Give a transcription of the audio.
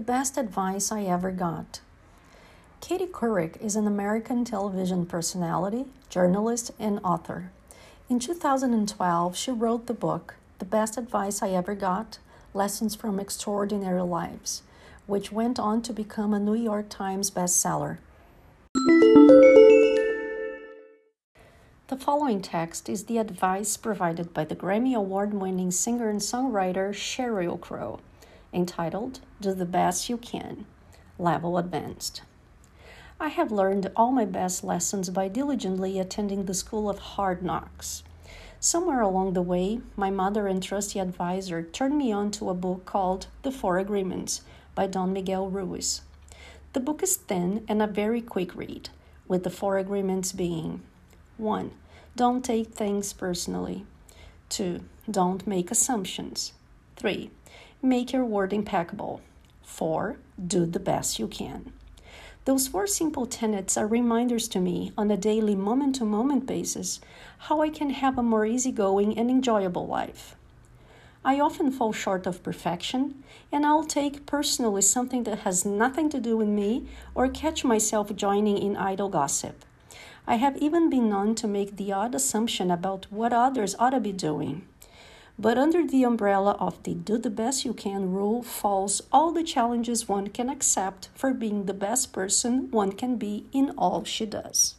best advice I ever got. Katie Couric is an American television personality, journalist, and author. In 2012, she wrote the book, The Best Advice I Ever Got Lessons from Extraordinary Lives, which went on to become a New York Times bestseller. The following text is the advice provided by the Grammy Award winning singer and songwriter Sheryl Crow, entitled Do the Best You Can, Level Advanced. I have learned all my best lessons by diligently attending the School of Hard Knocks. Somewhere along the way, my mother and trusty advisor turned me on to a book called The Four Agreements by Don Miguel Ruiz. The book is thin and a very quick read, with the four agreements being 1. Don't take things personally. 2. Don't make assumptions. 3. Make your word impeccable. 4. Do the best you can. Those four simple tenets are reminders to me on a daily moment to moment basis how I can have a more easygoing and enjoyable life. I often fall short of perfection, and I'll take personally something that has nothing to do with me or catch myself joining in idle gossip. I have even been known to make the odd assumption about what others ought to be doing. But under the umbrella of the do the best you can rule falls all the challenges one can accept for being the best person one can be in all she does.